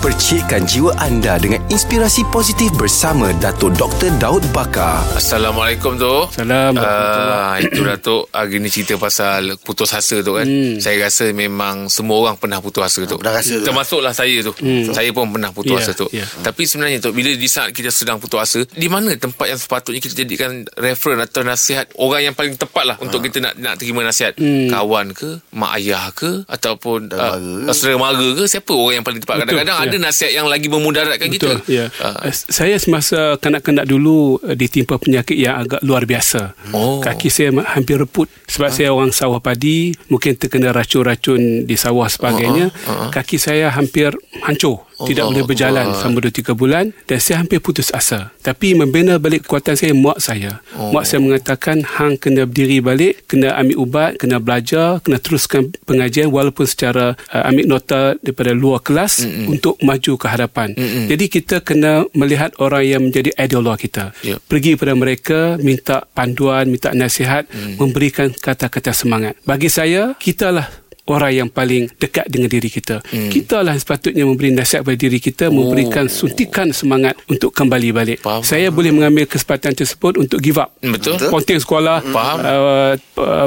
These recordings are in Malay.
Percikkan jiwa anda dengan inspirasi positif bersama Dato' Dr. Daud Bakar. Assalamualaikum tu. Salam. Ah, itu Datuk Hari ni cerita pasal putus asa tu kan hmm. Saya rasa memang Semua orang pernah putus asa tu Pernah rasa. Termasuklah saya tu hmm. Saya pun pernah putus Ya, asa tu ya. Tapi sebenarnya tu Bila di saat kita sedang putus asa Di mana tempat yang sepatutnya Kita jadikan Referen atau nasihat Orang yang paling tepat lah Untuk kita nak nak terima nasihat Hmm. Kawan ke Mak ayah ke Ataupun Saudara uh, mara. Saudara mara ke Siapa orang yang paling tepat Kadang-kadang ada nasihat Yang lagi memudaratkan Betul, kita ya. Ah. Saya semasa kanak-kanak dulu uh, ditimpa penyakit yang agak luar biasa. Oh. Kaki saya hampir reput sebab saya orang sawah padi, mungkin terkena racun-racun di sawah sebagainya. Kaki saya hampir hancur. Tidak Allah boleh berjalan Akbar. selama 2-3 bulan dan saya hampir putus asa. Tapi membina balik kekuatan saya mak saya. Oh. Mak saya mengatakan hang kena berdiri balik, kena ambil ubat, kena belajar, kena teruskan pengajian walaupun secara uh, ambil nota daripada luar kelas Mm-mm. untuk maju ke hadapan. Mm-mm. Jadi kita kena melihat orang yang menjadi ideolog kita. Yep. Pergi pada mereka, minta panduan, minta nasihat, mm. memberikan kata-kata semangat. Bagi saya, kitalah orang yang paling dekat dengan diri kita. Hmm. Kita lah yang sepatutnya memberi nasihat pada diri kita, oh. memberikan suntikan semangat untuk kembali balik. Faham. Saya boleh mengambil kesempatan tersebut untuk give up. Betul Ponting sekolah, Faham. Uh,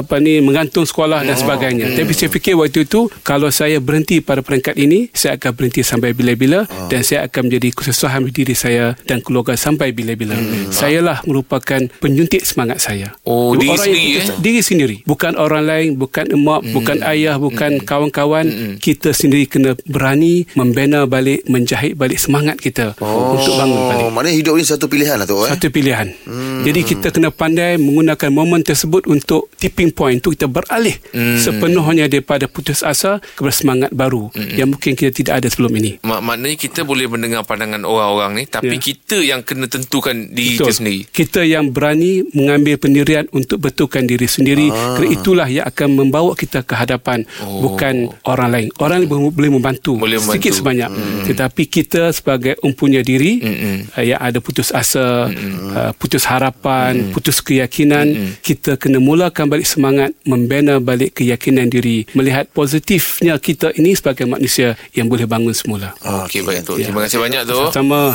apa ni mengantung sekolah dan sebagainya. Tapi saya fikir waktu itu kalau saya berhenti pada peringkat ini, saya akan berhenti sampai bila-bila dan saya akan menjadi kesusahan diri saya dan keluarga sampai bila-bila. Saya lah merupakan penyuntik semangat saya. Oh, diri Orang sendiri, yang, eh? Diri sendiri. Bukan orang lain, bukan emak, bukan ayah, bukan kawan-kawan. Kita sendiri kena berani membina balik, menjahit balik semangat kita untuk bangun balik. Oh, maknanya hidup ni satu pilihan lah tu eh. Satu pilihan. Hmm. Jadi kita kena pandai menggunakan momen tersebut untuk tipping point untuk kita beralih hmm. sepenuhnya daripada putus asa kepada semangat baru hmm. yang mungkin kita tidak ada sebelum ini. Mak, maknanya kita boleh mendengar pandangan orang-orang ni tapi Ya. kita yang kena tentukan diri kita sendiri. Kita yang berani mengambil pendirian untuk betulkan diri sendiri. Ah. Kerana itulah yang akan membawa kita ke hadapan. Oh. Bukan orang lain. Orang lain boleh boleh membantu. Boleh sedikit membantu. sebanyak. Tetapi kita sebagai empunya diri Mm-mm. uh, yang ada putus asa, uh, putus harapan, putus keyakinan, kita kena mulakan balik semangat, membina balik keyakinan diri, melihat positifnya kita ini sebagai manusia yang boleh bangun semula. Okey baik tu. Ya. Terima kasih banyak tu. Sama.